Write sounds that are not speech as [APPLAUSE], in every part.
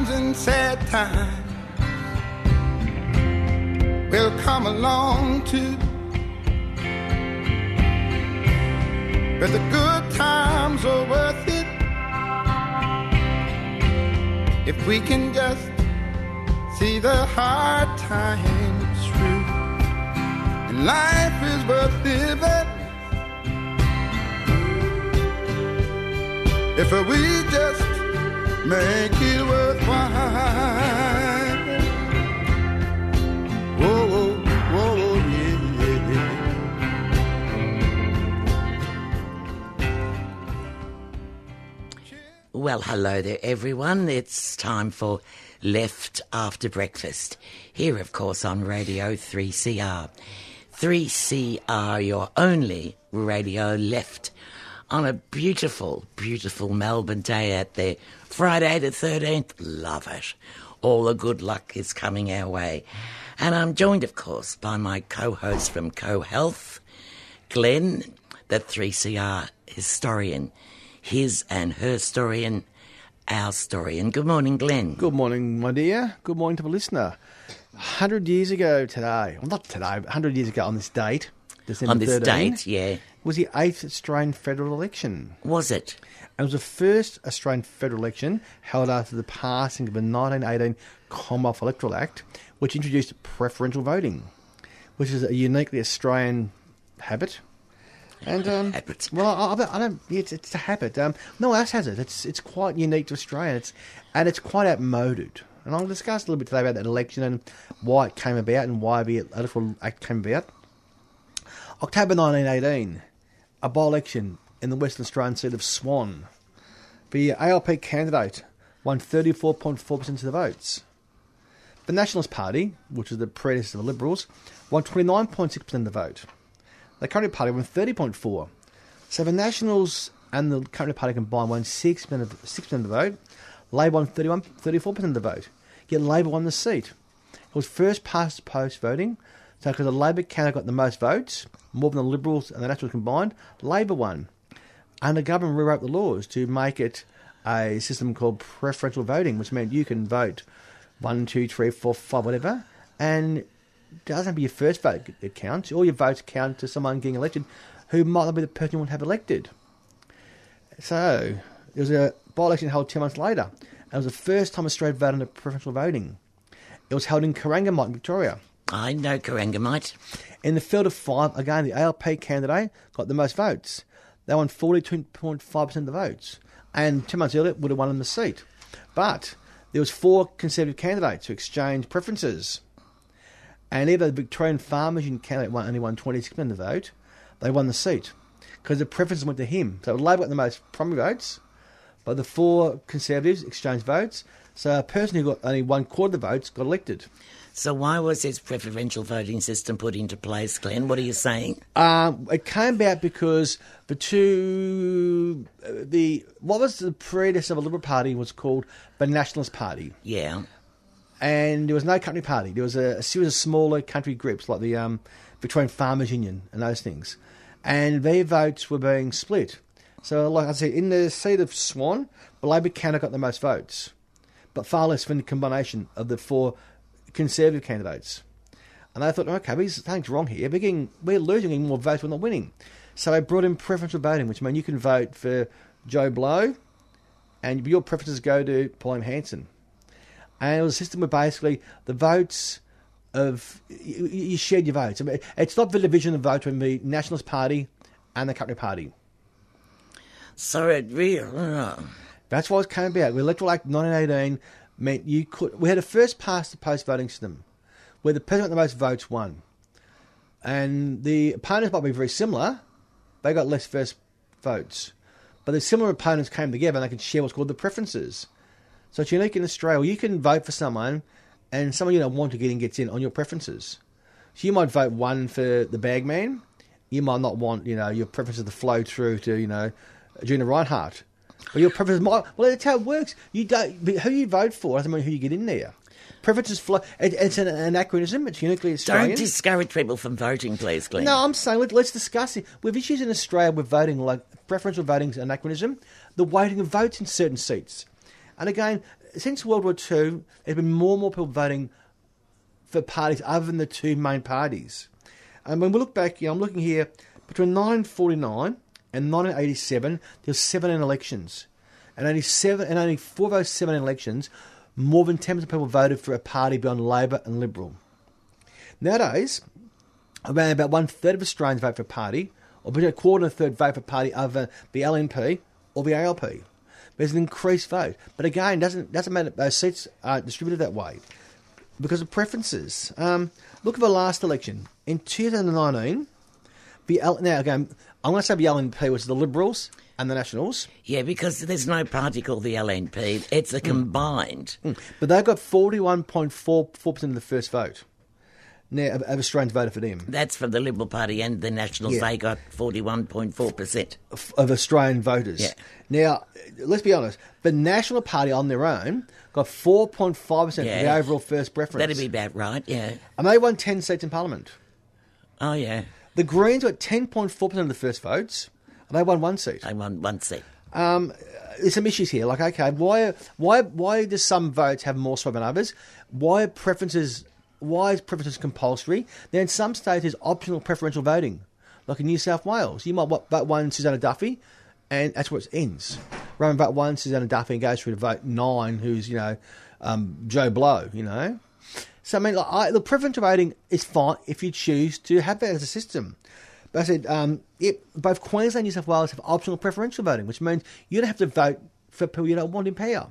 times and sad times will come along too. But the good times are worth it if we can just see the hard times through. And life is worth living if we just make it worthwhile. Yeah. Well, hello there, everyone. It's time for Left After Breakfast. Here, of course, on Radio 3CR. 3CR, your only radio left on a beautiful, beautiful Melbourne day out there. Friday the 13th. Love it. All the good luck is coming our way. And I'm joined, of course, by my co host from Co Health, Glenn, the 3CR historian. His and her story and our story. And good morning, Glenn. Good morning, my dear. Good morning to the listener. 100 years ago today, well, not today, but 100 years ago on this date, December On this 13, date, yeah. was the 8th Australian federal election. Was it? It was the first Australian federal election held after the passing of the 1918 Commonwealth Electoral Act, which introduced preferential voting, which is a uniquely Australian habit. And um, Habit. well, I, I don't- I don't. It's, it's a habit. Um, no one else has it. It's it's quite unique to Australia. It's and it's quite outmoded. And I'll discuss a little bit today about that election and why it came about and why the electoral act came about. October 1918, a by-election in the Western Australian seat of Swan. The ALP candidate won 34.4% of the votes. The Nationalist Party, which is the predecessor of the Liberals, won 29.6% of the vote. The Country Party won 30.4%. So the Nationals and the Country Party combined won 6% of, 6% of the vote. Labor won 31, 34% of the vote. Yet Labor won the seat. It was first past the post voting, so because the Labor candidate got the most votes, more than the Liberals and the Nationals combined, Labor won. And the government rewrote the laws to make it a system called preferential voting, which meant you can vote one, two, three, four, five, whatever, and it doesn't have to be your first vote that counts. All your votes count to someone getting elected who might not be the person you want to have elected. So, there was a by election held 10 months later, and it was the first time Australia voted under preferential voting. It was held in Corangamite in Victoria. I know Corangamite. In the field of five, again, the ALP candidate got the most votes. They won 42.5% of the votes. And two months earlier, would have won in the seat. But there was four Conservative candidates who exchanged preferences. And either the Victorian Farmers Union candidate won, only won 26% of the vote, they won the seat. Because the preferences went to him. So Labor got the most primary votes, but the four Conservatives exchanged votes. So a person who got only one quarter of the votes got elected. So why was this preferential voting system put into place, Glenn? What are you saying? Um, it came about because the two, the what was the predecessor of the Liberal Party was called the Nationalist Party, Yeah. and there was no country party. There was a, a series of smaller country groups like the um, Victorian Farmers Union and those things, and their votes were being split. So, like I said, in the seat of Swan, the Labor candidate got the most votes, but far less than the combination of the four Conservative candidates. And they thought, okay, well, something's wrong here. We're, getting, we're losing more votes, we're not winning. So they brought in preferential voting, which means you can vote for Joe Blow, and your preferences go to Pauline Hanson. And it was a system where basically the votes of you, you shared your votes. I mean, it's not the division of votes between the Nationalist Party and the Country Party. So it really. uh, That's why it came about. The Electoral Act 1918 meant you could. We had a first past the post voting system where the person with the most votes won. And the opponents might be very similar, they got less first votes. But the similar opponents came together and they could share what's called the preferences. So it's unique in Australia. You can vote for someone and someone you don't want to get in gets in on your preferences. So you might vote one for the bagman. You might not want, you know, your preferences to flow through to, you know, Gina Rinehart. But your preferences might, well, that's how it works. You don't, but who you vote for doesn't mean who you get in there. Preferences flow. It, it's an anachronism. It's uniquely Australian. Don't discourage people from voting, please, Glenn. No, I'm saying let, let's discuss it. We have issues in Australia with voting, like preferential voting is anachronism, the weighting of votes in certain seats. And again, since World War II, there's been more and more people voting for parties other than the two main parties. And when we look back, you know, I'm looking here between 1949 and 1987, there were 17 elections, and only seven only four of those 17 elections, more than 10% of people voted for a party beyond Labor and Liberal. Nowadays, around about one third of Australians vote for a party, or between a quarter and a third vote for a party other the LNP or the ALP. There's an increased vote, but again, doesn't doesn't matter. Those seats are distributed that way because of preferences. Um, look at the last election in 2019. The L- now again, I'm going to say the LNP was the Liberals and the Nationals, Yeah, because there's no party called the LNP. It's a hmm. combined. Hmm. but they got 41.44 percent of the first vote. Now, of, Australians voted for them. That's for the Liberal Party and the Nationals. Yeah. They got 41.4%. of Australian voters. Yeah. Now, let's be honest, the National Party on their own got 4.5% of the overall first preference. That'd be about right, yeah. And they won 10 seats in Parliament. Oh, yeah. The Greens got 10.4% of the first votes, and they won one seat. They won one seat. There's some issues here. Like, okay, why, why, why does some votes have more sway than others? Why are preferences, why is preferences compulsory? Then in some states, there's optional preferential voting. Like in New South Wales, you might vote one Susanna Duffy, and that's where it ends. Than vote one Susanna Duffy and goes through to vote nine, who's, you know, um, Joe Blow, you know? So, I mean, like, I, the preferential voting is fine if you choose to have that as a system. But I said, um, it, both Queensland and New South Wales have optional preferential voting, which means you don't have to vote for people you don't want in power.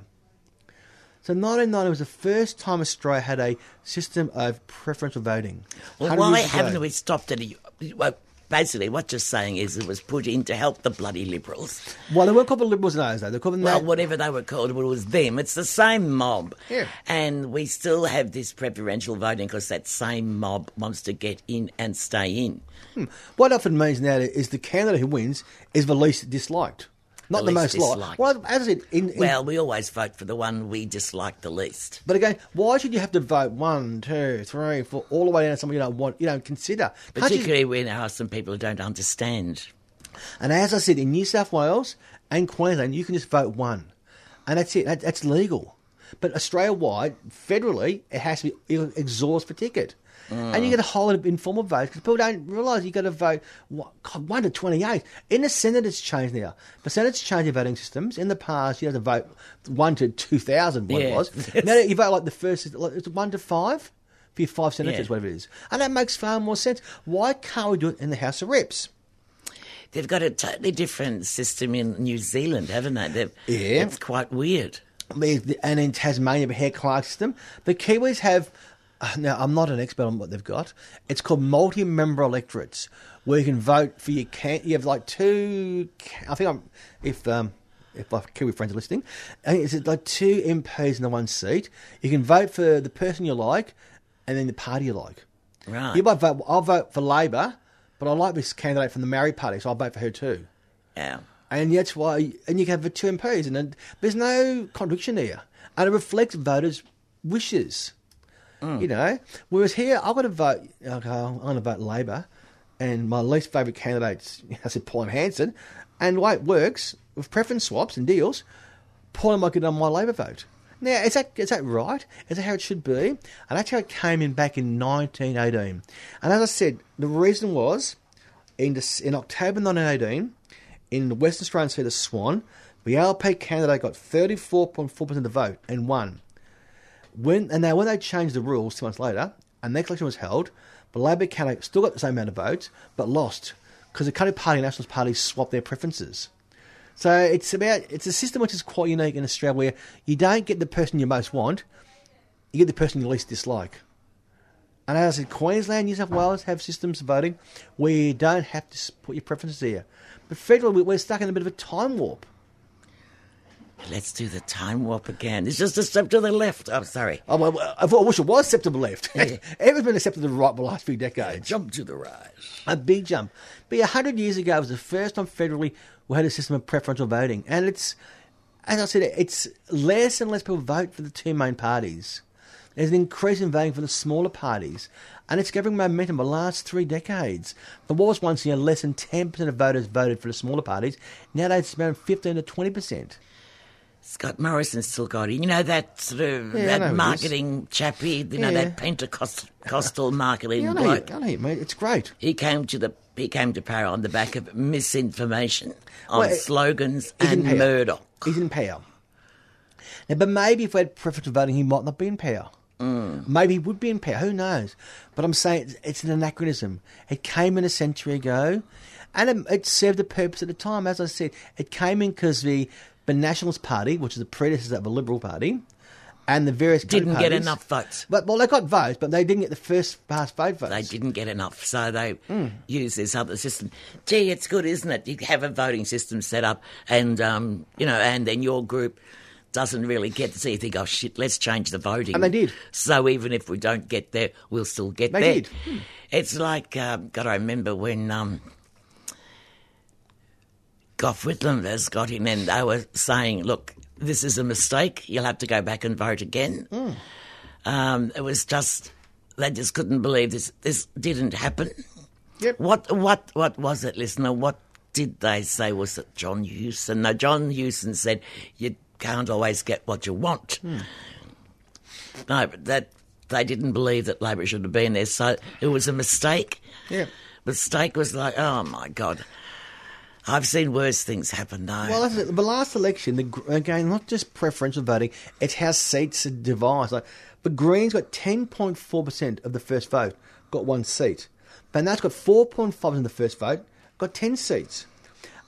So 1990 was the first time Australia had a system of preferential voting. Well, why haven't we stopped it? Well, basically, what you're saying is it was put in to help the bloody Liberals. Well, they weren't called the Liberals in those days. They were called Well, whatever they were called, but it was them. It's the same mob. Yeah. And we still have this preferential voting because that same mob wants to get in and stay in. Hmm. What often means now is the candidate who wins is the least disliked, not The most liked. Well, as I said, in, in, Well, we always vote for the one we dislike the least. but again, why should you have to vote one, two, three, four, all the way down to someone you don't want, you don't consider? Can't you- Particularly when there are some people who don't understand. And as I said, in New South Wales and Queensland, you can just vote one, and that's it. That, that's legal. But Australia wide, federally, it has to be exhaust for ticket. And you get a whole lot of informal votes because people don't realise you've got to vote what, God, 1 to 28. In the Senate, it's changed now. The Senate's changed their voting systems. In the past, you had to vote 1 to 2,000, what it Yeah. was. [LAUGHS] now you vote like the first, like, it's 1 to 5 for your five senators, Yeah. whatever it is. And that makes far more sense. Why can't we do it in the House of Reps? They've got a totally different system in New Zealand, haven't they? They've, Yeah. It's quite weird. and in Tasmania, the Hare-Clark system. The Kiwis have. [SIGHS] Now, I'm not an expert on what they've got. It's called multi-member electorates, where you can vote for your can. You have like two. I think I'm if um if my Kiwi friends are listening, I think it's like two MPs in the one seat. You can vote for the person you like, and then the party you like. Right. You might vote. I'll vote for Labor, but I like this candidate from the Maori Party, so I'll vote for her too. Yeah. And that's why, and you can have the two MPs, and then there's no contradiction here, and it reflects voters' wishes. You know, whereas here I've got to vote. Okay, uh, I'm going to vote Labor, and my least favourite candidate's [LAUGHS] I said Paul Hanson, and the way it works with preference swaps and deals, Paul might get on my Labor vote. Now, is that is that right? Is that how it should be? And that's how it came in back in 1918. And as I said, the reason was in, Dec- in October 1918, in the Western Australian seat of Swan, the LP candidate got 34.4% of the vote and won. When and now when they changed the rules two months later, and the next election was held, the Labor candidate still got the same amount of votes, but lost because the Country Party and Nationals Party swapped their preferences. So it's about it's a system which is quite unique in Australia, where you don't get the person you most want, you get the person you least dislike. And as I said, Queensland, New South Wales have systems of voting where you don't have to put your preferences there. But federally, we're stuck in a bit of a time warp. Let's do the time warp again. It's just a step to the left. I'm oh, sorry. Oh, well, I I wish it was a step to the left. [LAUGHS] Everything's been a step to the right for the last few decades. Jump to the right. A big jump. But a hundred years ago was the first time federally we had a system of preferential voting, and it's, as I said, it's less and less people vote for the two main parties. There's an increase in voting for the smaller parties, and it's gathering momentum the last three decades. There was once you know, less than ten percent of voters voted for the smaller parties. Nowadays, it's around fifteen to twenty percent. Scott Morrison still got it. You know that sort of Yeah, I know who it that marketing chappie, you know Yeah. that Pentecostal [LAUGHS] marketing Yeah, I know, bloke. you, I know you, mate. It's great. He came to the he came to power on the back of misinformation on Well, slogans and. Murdoch. He's in power. Now, but maybe if we had preferential voting, he might not be in power. Mm. Maybe he would be in power. Who knows? But I'm saying it's, it's an anachronism. It came in a century ago, and it, it served a purpose at the time. As I said, it came in because the the Nationalist Party, which is the predecessor of the Liberal Party, and the various Didn't get enough votes. But well, they got votes, but they didn't get the first past vote votes. They didn't get enough, so they Hmm. use this other system. Gee, it's good, isn't it? You have a voting system set up, and um, you know, and then your group doesn't really get to see. You think, oh shit, let's change the voting. And they did. So even if we don't get there, we'll still get there. They there. did. Hmm. It's like, um, God, I remember when um, Gough Whitlam got in, and they were saying, look, this is a mistake. You'll have to go back and vote again. Hmm. Um, it was just they just couldn't believe this. This didn't happen. Yep. What what what was it, listener? What did they say? Was it John Hewson? No, John Hewson said you can't always get what you want. Hmm. No, but that they didn't believe that Labor should have been there, so it was a mistake. Yeah. Mistake was like, oh my god. I've seen worse things happen though. Well, the last election, the, again, not just preferential voting, it's how seats are divided. Like, but Greens got 10.4% of the first vote, got one seat. But that's got 4.5% of the first vote, got 10 seats.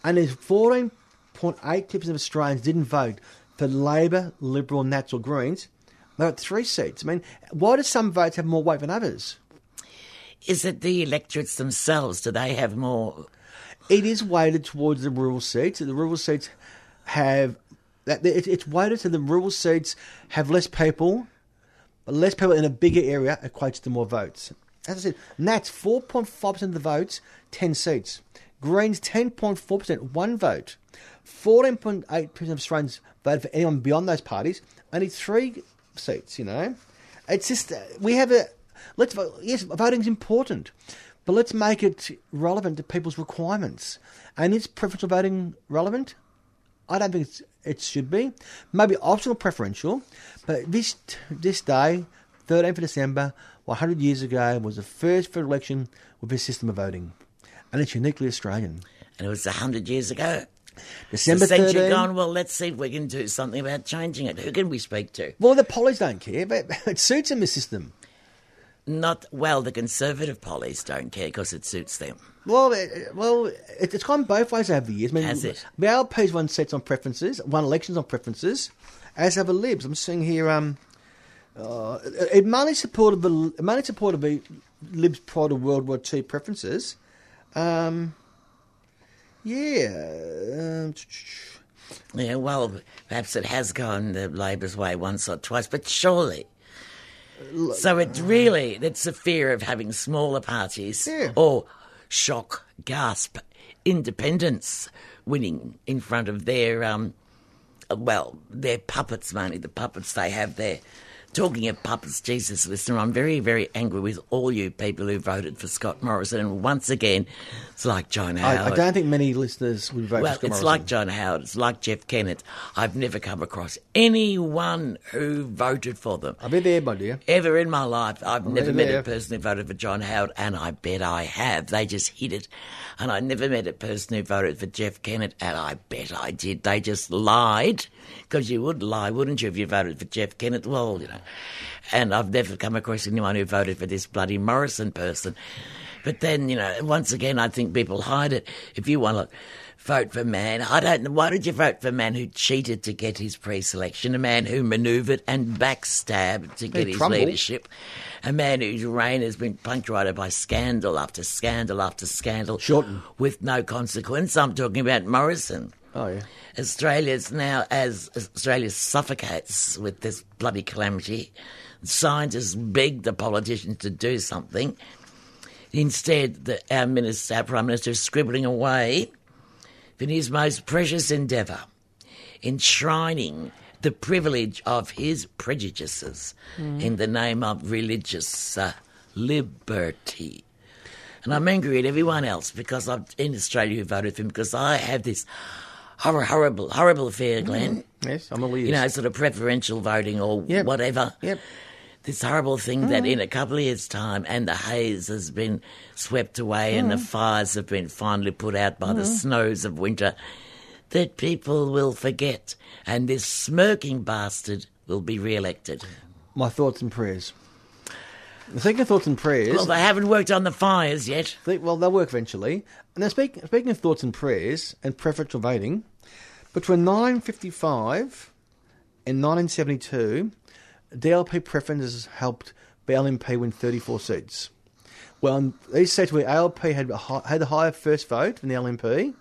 And there's 14.8% of Australians didn't vote for Labor, Liberal, Nats or Greens. They got three seats. I mean, why do some votes have more weight than others? Is it the electorates themselves? Do they have more? It is weighted towards the rural seats. The rural seats have that it's weighted to the rural seats have less people, but less people in a bigger area equates to more votes. As I said, Nats four point five percent of the votes, ten seats. Greens ten point four percent, one vote. Fourteen point eight percent of Australians voted for anyone beyond those parties, only three seats. You know, it's just uh, we have a let's vote. Yes, voting's important, but let's make it relevant to people's requirements. And is preferential voting relevant? I don't think it's, it should be. Maybe optional preferential, but this this day, 13th of December, 100 years ago, was the first federal election with a system of voting. And it's uniquely Australian. And it was a hundred years ago. December century 13. gone. Well, let's see if we can do something about changing it. Who can we speak to? Well, the pollies don't care, but [LAUGHS] it suits them, the system. Not well. The Conservative pollies don't care because it suits them. Well, it, well, it, it's gone both ways over the years. I mean, Has it? The LP's won seats on preferences, won elections on preferences, as have the Libs. I'm seeing here. Um, uh, it mainly supported the it mainly supported the Libs prior to World War II preferences. Um, yeah. Um, Yeah, well, perhaps it has gone the Labor's way once or twice, but surely. So it's really it's a fear of having smaller parties Yeah. or shock, gasp, independence winning in front of their um, well, their puppets mainly the puppets they have there. Talking of puppets, Jesus, listener, I'm very, very angry with all you people who voted for Scott Morrison. And once again, it's like John Howard. I don't think many listeners would vote Well, for Scott it's Morrison. like John Howard. It's like Jeff Kennett. I've never come across anyone who voted for them. I'll be there, my dear. Ever in my life, I've never met there. a person who voted for John Howard, and I bet I have. They just hid it. And I never met a person who voted for Jeff Kennett, and I bet I did. They just lied, because you would lie, wouldn't you, if you voted for Jeff Kennett? Well, you know. And I've never come across anyone who voted for this bloody Morrison person. But then, you know, once again, I think people hide it. If you want to vote for man, I don't know. Why did you vote for a man who cheated to get his pre-selection, a man who manoeuvred and backstabbed to get his crumbled. leadership, a man whose reign has been punctuated by scandal after scandal after scandal, Shorten. with no consequence? I'm talking about Morrison. Oh yeah. Australia's now, as Australia suffocates with this bloody calamity, scientists beg the politicians to do something. Instead, the, our minister, our prime minister, is scribbling away in his most precious endeavour, enshrining the privilege of his prejudices in the name of religious uh, liberty. And I'm angry at everyone else because I'm in Australia who voted for him because I have this horrible, horrible, horrible affair, mm-hmm. Glenn. Yes, I'm all ears. You know, sort of preferential voting or Yep. whatever. Yep. This horrible thing that mm-hmm. in a couple of years' time, and the haze has been swept away, and the mm-hmm. fires have been finally put out by the snows of winter, that people will forget, and this smirking bastard will be re-elected. My thoughts and prayers. The second thoughts and prayers. Well, they haven't worked on the fires yet. Well, they'll work eventually. And then speak, speaking of thoughts and prayers and preferential voting, between 1955 and 1972, DLP preferences helped the BLMP win 34 seats. Well, in these seats where ALP had, a had the higher first vote than the LNP,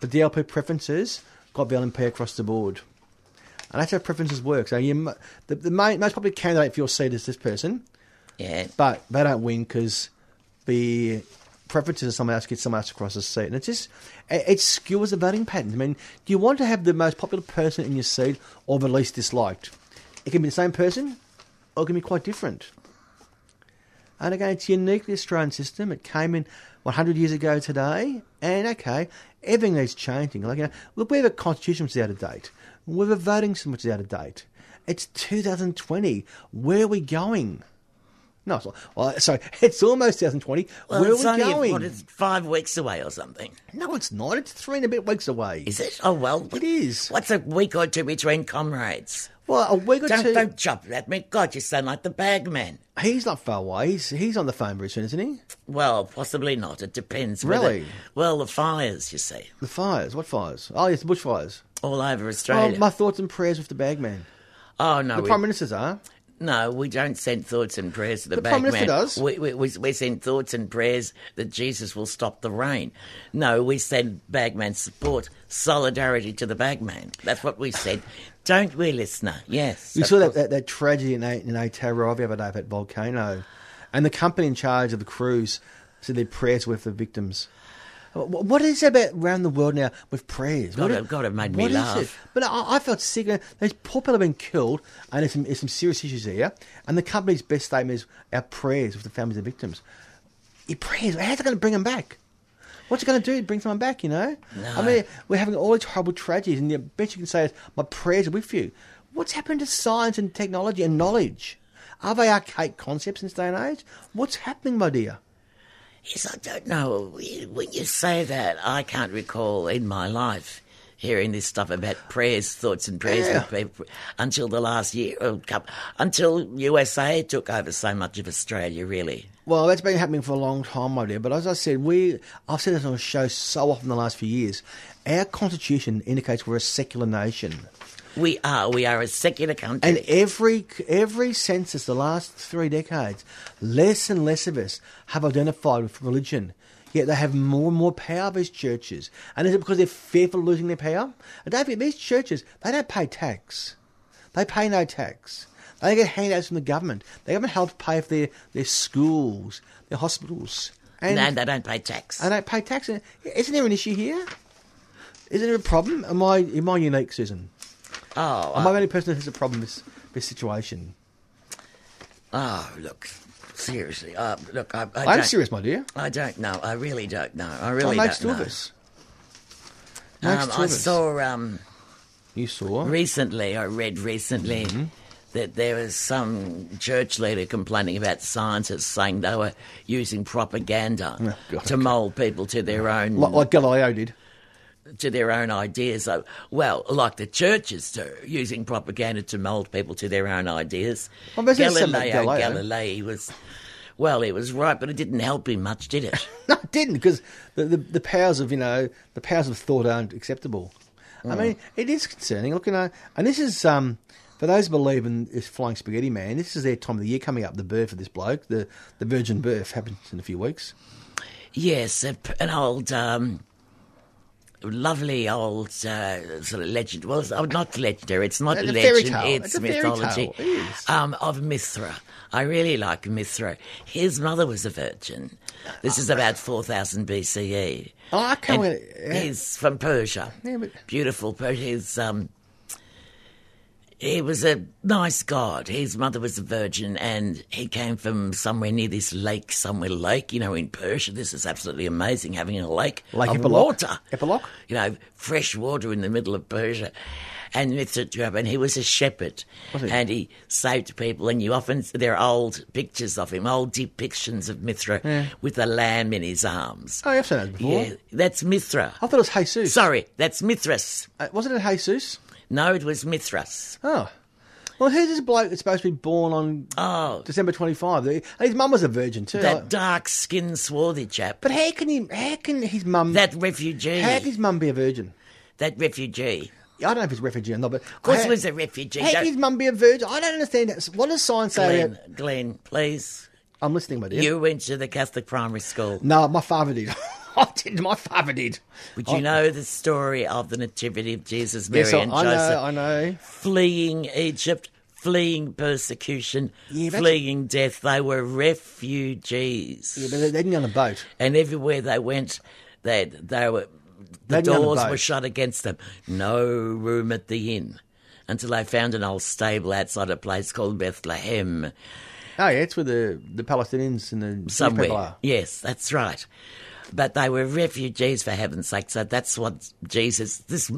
the DLP preferences got BLMP across the board. And that's how preferences work. So you, the, the main, most popular candidate for your seat is this person, Yeah. but they don't win because the preferences of someone else gets someone else across the seat, and it just it, it skews the voting pattern. I mean, do you want to have the most popular person in your seat or the least disliked? It can be the same person, or it can be quite different. And again, it's uniquely Australian system. It came in 100 years ago today, and okay, everything needs changing. Like, you know, look, we have a constitution which is out of date. We have a voting system which is out of date. It's 2020. Where are we going? No, it's not. Well, sorry, [LAUGHS] it's almost 2020. Well, Where are we only going? what, it's five weeks away or something. No, it's not. It's three and a bit weeks away. Is it? Oh well, It is. What's a week or two between comrades? Well, a week or Don't, two. don't chop at me. God, you sound like the bagman. He's not far away. He's, he's on the phone very soon, isn't he? Well, possibly not. It depends. whether- Really? well, the fires, you see, The fires. What fires? Oh, yes, the bushfires. all over Oh, Australia. my thoughts and prayers with the bagman. oh no, The we, prime ministers are. No, we don't send thoughts and prayers to the, The Prime Minister does. We, we, we, we send thoughts and prayers that Jesus will stop the rain. No, we send bagman support, solidarity to the bagman. That's what we said. Don't we, listener? Yes. You saw that, that, that tragedy in, A- in Aotearoa the other day, that volcano. And the company in charge of the cruise said their prayers were for victims. Wh- What is it about around the world now with prayers? God, What it- God, it made me laugh. it? But I, I felt sick. These poor people have been killed, and there's some, there's some serious issues here. And the company's best statement is our prayers with the families of victims. Your prayers, how's it going to bring them back? What's it going to do to bring someone back, you know? No. I mean, we're having all these horrible tragedies, and the best you can say is, my prayers are with you. What's happened to science and technology and knowledge? Are they archaic concepts in this day and age? What's happening, my dear? Yes, I don't know. When you say that, I can't recall in my life hearing this stuff about prayers, thoughts, and prayers Yeah. people until the last year, oh, couple, until USA took over so much of Australia. Really, Well, that's been happening for a long time, my dear. But as I said, we I've said this on the show so often the last few years. Our constitution indicates we're a secular nation, we are. We are a secular country. and every every census the last three decades, less and less of us have identified with religion. Yet they have more and more power. These churches, and is it because they're fearful of losing their power? And don't forget, these churches they don't pay tax. They pay no tax. They get handouts from the government. They haven't helped pay for their, their schools, their hospitals. And, and they don't pay tax. and they pay tax. Isn't there an issue here? Isn't there a problem? Am I am I unique, Susan? Oh, Am I the only person who has a problem with this, this situation? oh, look, seriously. Uh, look, I, I I'm don't- serious, my dear. I don't know. I really don't know. I really makes don't know. Makes Um, I saw. Um, You saw. recently, I read recently Mm-hmm. that there was some church leader complaining about scientists saying they were using propaganda Oh, God. to mould people to their own Like, like Galileo did. To their own ideas. Well, like the churches do, using propaganda to mould people to their own ideas. Well, but there's something about Galileo Galileo. Galilei was. Well, he was right, but it didn't help him much, did it? [LAUGHS] No, it didn't because the, the the powers of you know the powers of thought aren't acceptable. I mean, it is concerning. Look, you know, and this is um for those who believe in this flying spaghetti man. This is their time of the year coming up. The birth of this bloke, the the virgin birth happens in a few weeks. Yes, a, an old, um, lovely old uh, sort of legend. Well, it's oh, not legendary. It's not It's legend. It's, It's mythology. It. Um, of Mithra. I really like Mithra. His mother was a virgin. This is about four thousand BCE. Oh, I can't wait. yeah. He's from Persia. Yeah, but- Beautiful Persia. He's, um, he was a nice god. His mother was a virgin, and he came from somewhere near this lake, somewhere lake, you know, in Persia. This is absolutely amazing having a lake, Lake of Epilogue? water, Epilogue? you know, fresh water in the middle of Persia. And and he was a shepherd, Was he? and he saved people. And you often there are old pictures of him, old depictions of Mithra with a lamb in his arms. Oh, I've seen that before. Yeah, that's Mithra. I thought it was Jesus. Sorry, that's Mithras. Uh, wasn't it Jesus? No, it was Mithras. Oh. Well, who's this bloke that's supposed to be born on Oh, December 25? And His mum was a virgin too. that Like- dark skinned swarthy chap. but how can he? How can his mum? that refugee. how can his mum be a virgin? that refugee. I don't know if he's a refugee or not, but Of course, he was a refugee. How can Don't- his mum be a virgin? I don't understand that. What does science say? Glenn, about- Glenn, please. I'm listening, my dear. You went to the Catholic primary school. No, my father did. [LAUGHS] [LAUGHS] I did. My father did. Would you I- know the story of the Nativity of Jesus, Mary, Yes, and I Joseph know. I know. fleeing Egypt, fleeing persecution, Yeah, fleeing death? They were refugees. Yeah, but they, they didn't go on a boat. and everywhere they went, they they were the They didn't have a doors were shut against them. No room at the inn until they found an old stable outside a place called Bethlehem Oh yeah, it's where the the Palestinians and the people somewhere. are. Yes, that's right. But they were refugees for heaven's sake. So that's what Jesus. This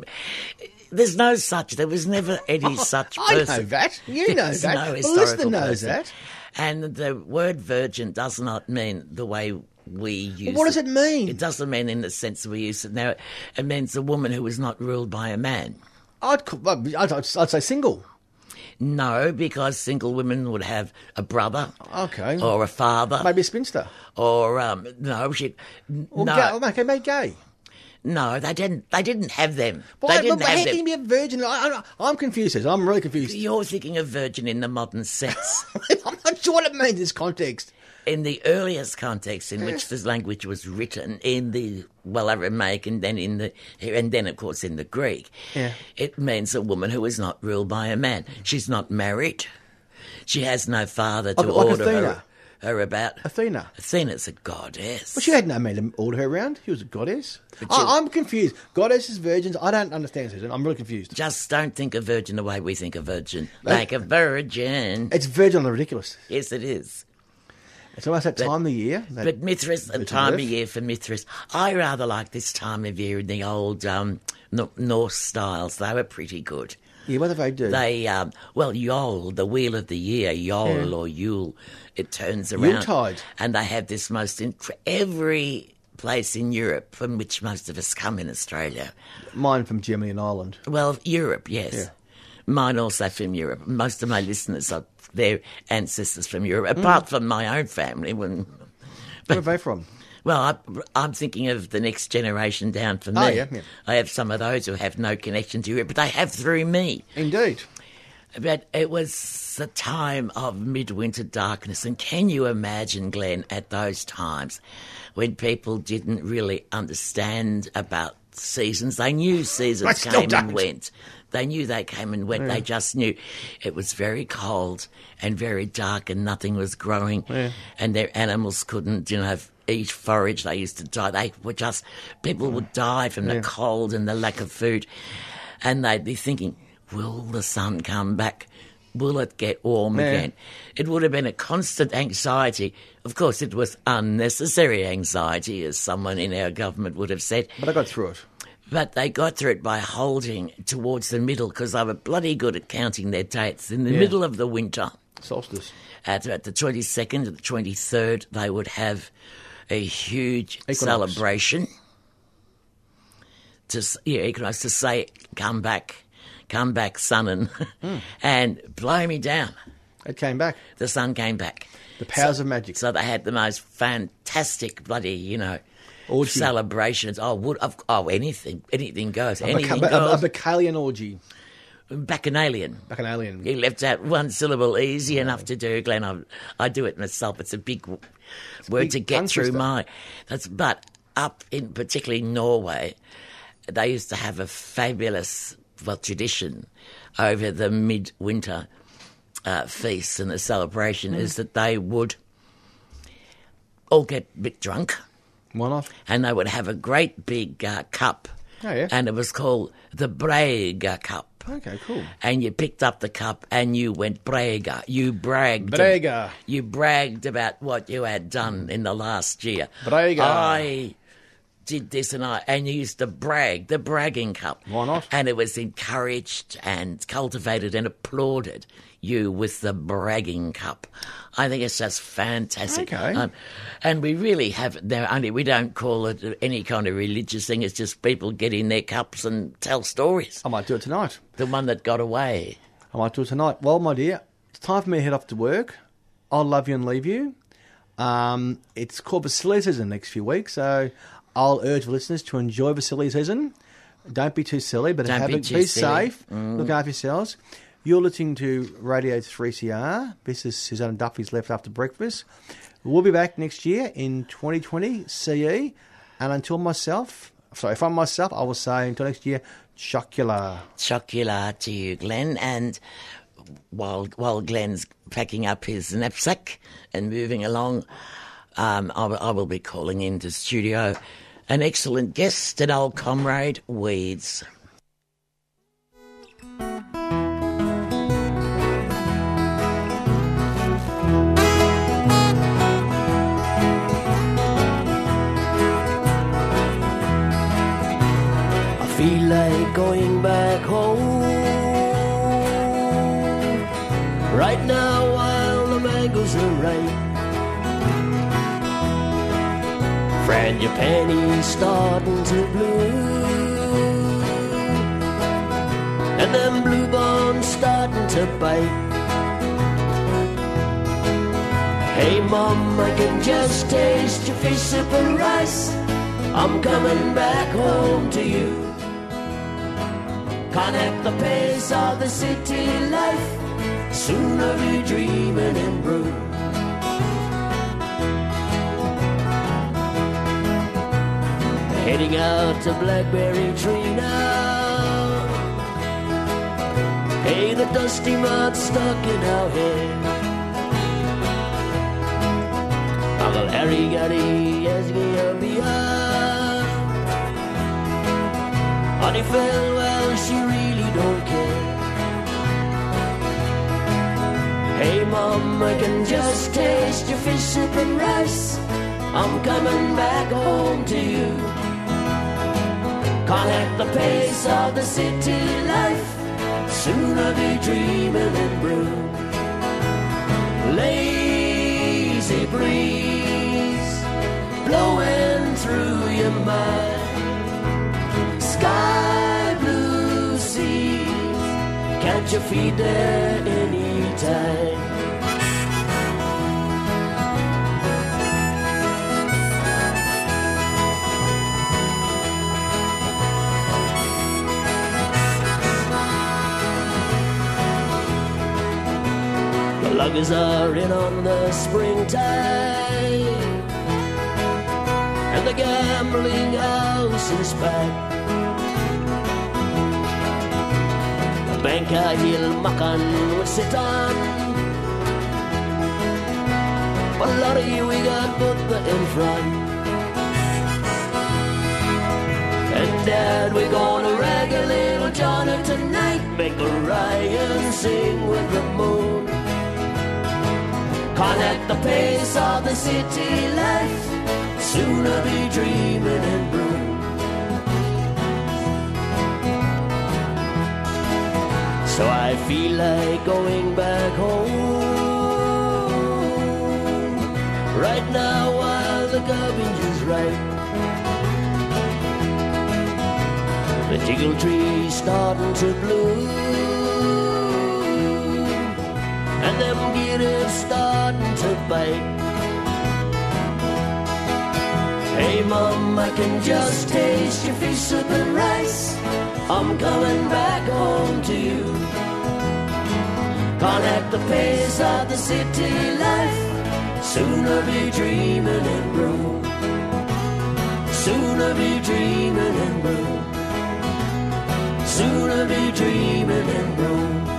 there's no such. There was never any [LAUGHS] such person. I know that. You [LAUGHS] know that. No the listener knows person. that. And the word virgin does not mean the way we use what does it mean? It doesn't mean in the sense we use it now. It means a woman who is not ruled by a man. I'd, I'd, I'd say single. No, because single women would have a brother Okay. or a father Maybe a spinster. or um no she Or no gay. Okay, maybe gay. no they didn't they didn't have them they didn't but have how them. can you be a virgin? I, I'm confused. I'm really confused. You're thinking of virgin in the modern sense. [LAUGHS] I'm not sure what it means in this context. In the earliest context in which hmm. this language was written, in the well Aramaic and then in the and then of course in the Greek, Yeah. it means a woman who is not ruled by a man. She's not married. She has no father to Like- like order her, Athena. her about. Athena. Athena's a goddess. Well, she had no man to order her around. She was a goddess. She- I, I'm confused. Goddesses, virgins. I don't understand, Susan. I'm really confused. Just don't think of virgin the way we think of virgin. Like a virgin. It's virgin on the ridiculous. Yes, it is. It's almost that time of year. But Mithras, the time of year for Mithras, I rather like this time of year in the old um, Norse styles. They were pretty good. yeah, what do they do? They, um, well, Yule, the wheel of the year, Yule Yeah. or Yule, it turns around. Yuletide. And they have this most, inc- every place in Europe from which most of us come in Australia. Mine from Germany and Ireland. Well, Europe, yes. Yeah. Mine also from Europe. Most of my listeners are their ancestors from Europe, Mm. apart from my own family. When, Where are they from? well, I, I'm thinking of the next generation down from me. Oh, yeah, yeah. I have some of those who have no connection to Europe, but they have through me. Indeed. But it was a time of midwinter darkness. And can you imagine, Glenn, at those times when people didn't really understand about seasons? They knew seasons came and went. They knew they came and went. They just knew it was very cold and very dark and nothing was growing. And their animals couldn't, you know, eat forage. They used to die. They were just, people would die from the cold and the lack of food. And they'd be thinking, will the sun come back? Will it get warm Yeah. again? It would have been a constant anxiety. Of course, it was unnecessary anxiety, as someone in our government would have said. But I got through it. But they got through it by holding towards the middle because they were bloody good at counting their dates. In the Yeah. middle of the winter, Solstice. at, at the 22nd and the 23rd, they would have a huge Equinox. celebration to yeah, equinox to say, "Come back, come back, sun," and Hmm. [LAUGHS] and blow me down. It came back. The sun came back. The powers of magic. So they had the most fantastic bloody, you know, Orgy. celebrations. Oh, would of oh anything, anything goes, A, anything baca- a, a goes. Orgy. Bacchanalian. Bacchanalian. You left out one syllable easy enough to do, Glenn. I, I do it myself. It's a big w- word big to get through my. That's but up in particularly Norway, they used to have a fabulous well tradition over the midwinter uh, feasts and the celebration Mm. is that they would all get a bit drunk One off. and they would have a great big uh, cup. Oh, yeah. And it was called the Brega Cup. Okay, cool. and you picked up the cup and you went bragger. You bragged. Bragger. You bragged about what you had done in the last year. Bragger. I did this and I and you used to brag, the bragging cup. Why not? And it was encouraged and cultivated and applauded you with the bragging cup. I think it's just fantastic. Okay. Um, and we really have there only we don't call it any kind of religious thing. It's just people get in their cups and tell stories. I might do it tonight. The one that got away. I might do it tonight. Well, my dear, it's time for me to head off to work. I'll love you and leave you. Um, it's called Vasily season next few weeks, so I'll urge listeners to enjoy Vasily season. Don't be too silly, but Don't have be it, be safe. Look after yourselves. You're listening to Radio 3CR. This is Susanna Duffy's Left After Breakfast. We'll be back next year in 2020 CE. And until myself, sorry, from myself, I will say until next year, chocolate. Chocolate to you, Glenn. And while while Glenn's packing up his knapsack and moving along, um, I will be calling into studio an excellent guest, an old comrade, Weeds. Feel like going back home right now while the mangoes are ripe. Frangipani's starting to bloom, and them bluebonds starting to bite. Hey, Mom, I can just taste your fish and rice. I'm coming back home to you. Can't the pace of the city life. Soon I'll be dreaming in brew. Heading out to Blackberry Tree now. Hey, the dusty mud stuck in our hair. Uncle Harry got he as me behind. Honey fell well, she really don't care. Hey mom, I can just taste your fish soup and rice. I'm coming back home to you. Can't hack the pace of the city life. Soon I'll be dreaming in brew. Lazy breeze blowing through your mind. Sky blue seas, catch your feet there anytime. The luggers are in on the springtime, and the gambling house is packed. Lottie, we got Buddha in front. And Dad, we're gonna rag a little Johnny tonight. Make Orion sing with the moon. Can't the pace of the city life. Soon I'll be dreaming in blue. So I feel like going back home right now while the garbage is ripe. The jiggle tree's starting to bloom, and them gears starting to bite. Hey, Mom, I can just taste your soup and rice. I'm coming back home to you. Can't act the pace of the city life. Soon I'll be dreaming in brew. Soon I'll be dreaming in brew. Soon I'll be dreaming in brew.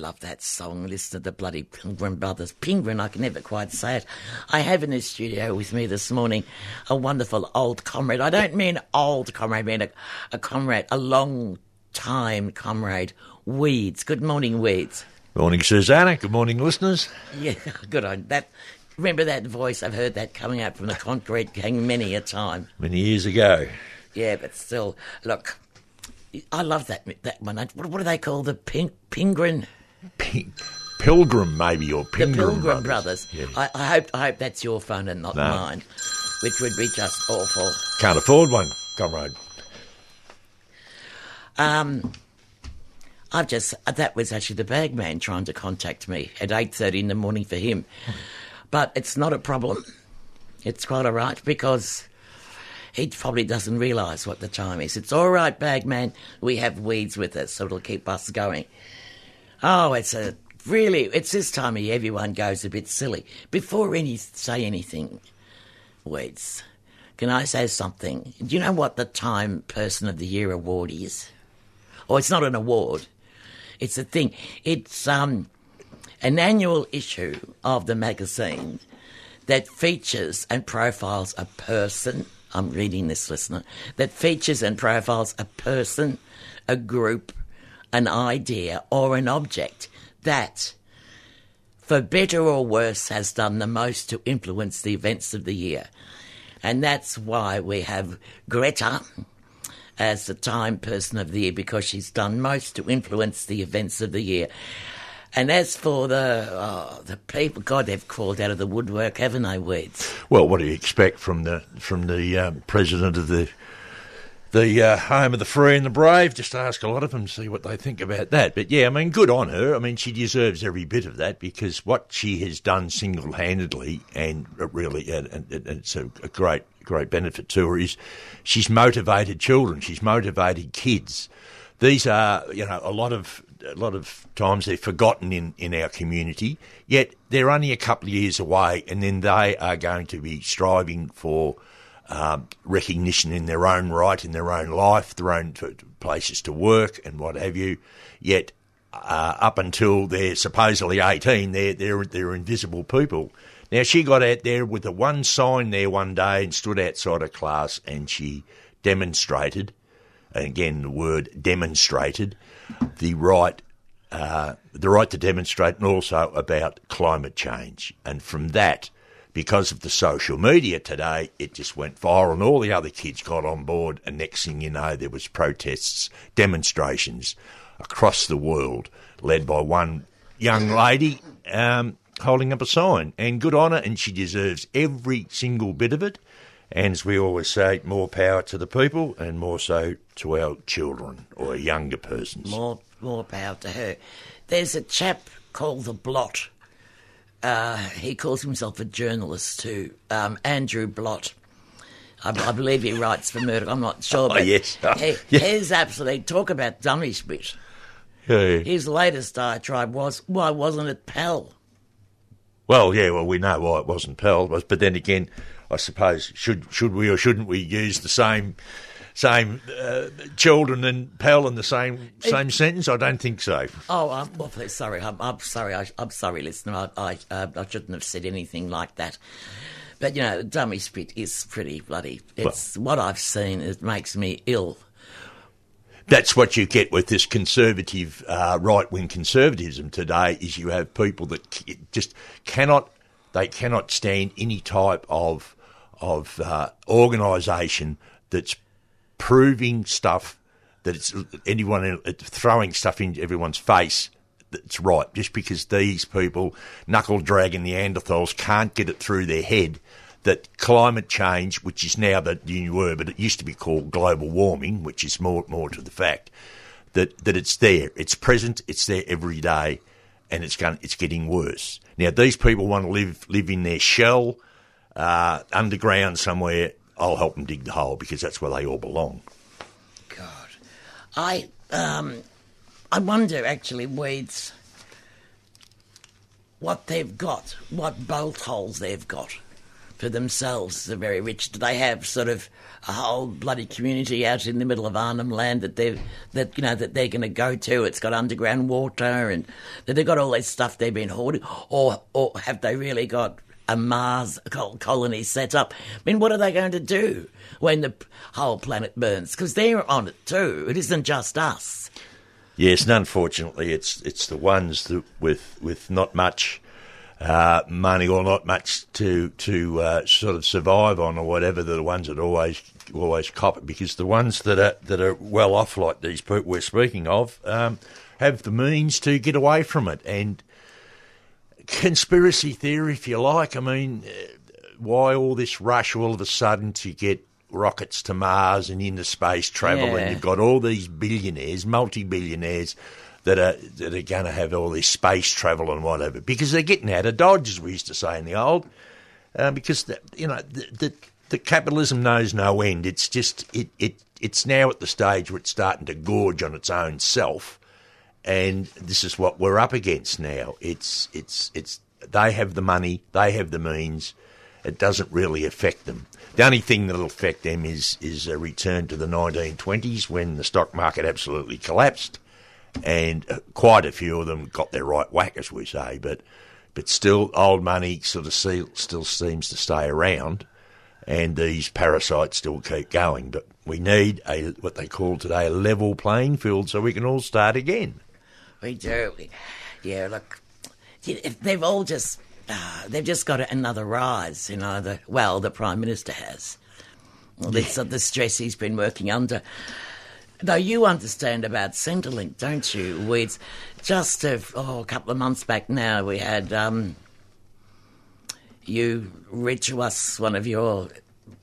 Love that song. Listen to the bloody Pilgrim Brothers. Penguin, I can never quite say it. I have in the studio with me this morning a wonderful old comrade. I don't mean old comrade, I mean a, a comrade, a long time comrade. Weeds. Good morning, Weeds. Morning, Susanna. Good morning, listeners. Yeah, [LAUGHS] good on that. Remember that voice? I've heard that coming out from the concrete gang many a time. Many years ago. Yeah, but still, look, I love that that one. What, what do they call the pink penguin? Pink. Pilgrim, maybe, or The Pilgrim, Pilgrim Brothers. Brothers. Yeah. I, I hope I hope that's your phone and not No. mine, which would be just awful. Can't afford one, comrade. Um, I've just that was actually the bagman trying to contact me at eight thirty in the morning for him, but it's not a problem. It's quite all right because he probably doesn't realise what the time is. It's all right, bagman. We have weeds with us, so it'll keep us going. Oh, it's a really it's this time of year everyone goes a bit silly. Before any say anything, weeds. Can I say something? Do you know what the Time Person of the Year award is? Oh, it's not an award. It's a thing. It's um, an annual issue of the magazine that features and profiles a person. I'm reading this, listener. That features and profiles a person, a group, an idea, or an object that, for better or worse, has done the most to influence the events of the year. And that's why we have Greta as the Time Person of the Year because she's done most to influence the events of the year. And as for the oh, the people, God, they've crawled out of the woodwork, haven't they, Weeds? Well, what do you expect from the from the um, president of the the uh, home of the free and the brave? Just ask a lot of them, see what they think about that. But yeah, I mean, good on her. I mean, she deserves every bit of that because what she has done single handedly, and really, and, and and it's a, a great great benefit to her is she's motivated children. She's motivated kids. These are, you know, a lot of a lot of times they're forgotten in, in our community, yet they're only a couple of years away, and then they are going to be striving for um, recognition in their own right, in their own life, their own t- places to work, and what have you. Yet, uh, up until they're supposedly 18, they're, they're, they're invisible people. Now, she got out there with the one sign there one day and stood outside a class and she demonstrated, and again, the word demonstrated, the right uh, the right to demonstrate and also about climate change. And from that, because of the social media today, it just went viral and all the other kids got on board and next thing you know, there was protests, demonstrations across the world led by one young lady um, holding up a sign. And good on her, and she deserves every single bit of it. And as we always say, more power to the people and more so to our children or younger persons. More more power to her. There's a chap called the Blot. Uh, he calls himself a journalist too, um, Andrew Blot. I, I believe he writes for Murdoch. I'm not sure, but yes. he, [LAUGHS] Yeah. he's absolutely talk about dummy spit. Yeah. His latest diatribe was, "Why wasn't it Pell?" Well, yeah, well, we know why it wasn't Pell, but then again, I suppose should should we or shouldn't we use the same same uh, children and Pell in the same same sentence? I don't think so. Oh, I'm awfully sorry. I'm, I'm sorry. I, I'm sorry, listener. I I, uh, I shouldn't have said anything like that. But you know, dummy spit is pretty bloody. It's what I've seen. It makes me ill. That's what you get with this conservative, uh, right wing conservatism today. Is you have people that just cannot, they cannot stand any type of of uh, organisation that's proving stuff that it's anyone throwing stuff in everyone's face that's right. Just because these people, knuckle dragging Neanderthals, can't get it through their head that climate change, which is now the new word, but it used to be called global warming, which is more more to the fact that that it's there, it's present, it's there every day, and it's going, it's getting worse. Now these people want to live live in their shell, uh, underground somewhere. I'll help them dig the hole because that's where they all belong. God, I um, I wonder actually, Weeds, what they've got, what bolt holes they've got. for themselves, the very rich? Do they have sort of a whole bloody community out in the middle of Arnhem Land that they that you know that they're going to go to? It's got underground water and that they've got all this stuff they've been hoarding, or or have they really got a Mars colony set up? I mean, what are they going to do when the whole planet burns? Because they're on it too. It isn't just us. Yes, and unfortunately, it's it's the ones that with with not much uh, money or not much to to uh, sort of survive on or whatever, they're the ones that always always cop it because the ones that are that are well off, like these people we're speaking of, um, have the means to get away from it. And conspiracy theory, if you like, I mean, uh, why all this rush all of a sudden to get rockets to Mars and into space travel, Yeah. and you've got all these billionaires, multi-billionaires that are that are going to have all this space travel and whatever because they're getting out of dodge, as we used to say in the old. Uh, because the, you know the, the the capitalism knows no end. It's just it, it it's now at the stage where it's starting to gorge on its own self, and this is what we're up against now. It's it's it's they have the money, they have the means. It doesn't really affect them. The only thing that'll affect them is is a return to the 1920s when the stock market absolutely collapsed, and uh, quite a few of them got their right whack, as we say. But but still, old money sort of see, still seems to stay around, and these parasites still keep going. But we need a what they call today a level playing field, so we can all start again. We do. We- Yeah, look, if they've all just uh, they've just got another rise, you know. The well, the prime minister has. Well, this uh, the stress he's been working under. Though you understand about Centrelink, don't you? We just a, oh, a couple of months back now, we had um, you read to us one of your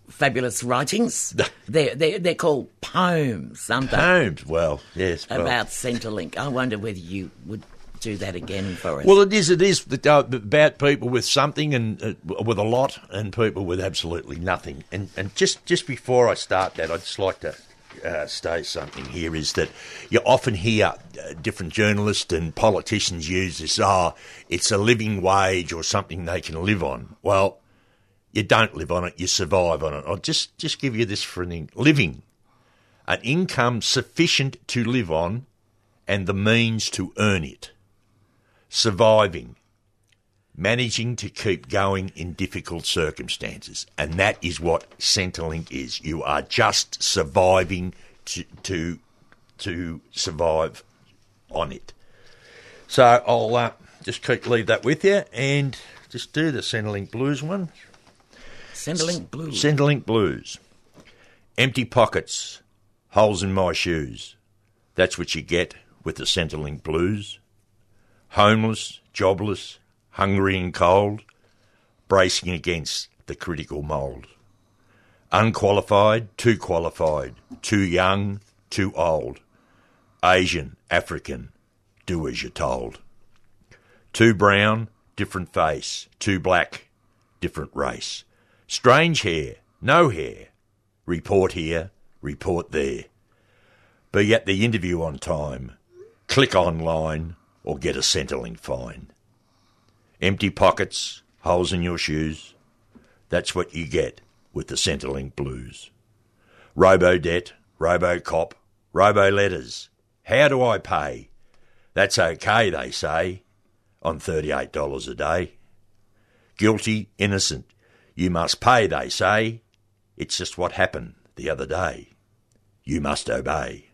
fabulous writings. [LAUGHS] they're, they're they're called poems, aren't they? Homes, well, yes, well. about Centrelink. I wonder whether you would do that again for us. Well, it is. It is uh, about people with something and uh, with a lot, and people with absolutely nothing. And and just just before I start that, I'd just like to uh, say something here. Is that you often hear uh, different journalists and politicians use this? Ah, it's a living wage or something they can live on. Well, you don't live on it. You survive on it. I'll just just give you this for an in- living, an income sufficient to live on, and the means to earn it surviving, managing to keep going in difficult circumstances. And that is what Centrelink is. You are just surviving to, to, to survive on it. So I'll uh, just keep, leave that with you and just do the Centrelink Blues one. Centrelink Blue. Centrelink Blues. Empty pockets, holes in my shoes. That's what you get with the Centrelink Blues. Homeless, jobless, hungry and cold, bracing against the critical mould. Unqualified, too qualified, too young, too old. Asian, African, do as you're told. Too brown, different face. Too black, different race. Strange hair, no hair. Report here, report there. Be at the interview on time. Click online or get a Centrelink fine. Empty pockets, holes in your shoes. That's what you get with the Centrelink Blues. Robo debt, robo cop, robo letters. How do I pay? That's okay, they say, on $38 a day. Guilty, innocent. You must pay, they say. It's just what happened the other day. You must obey.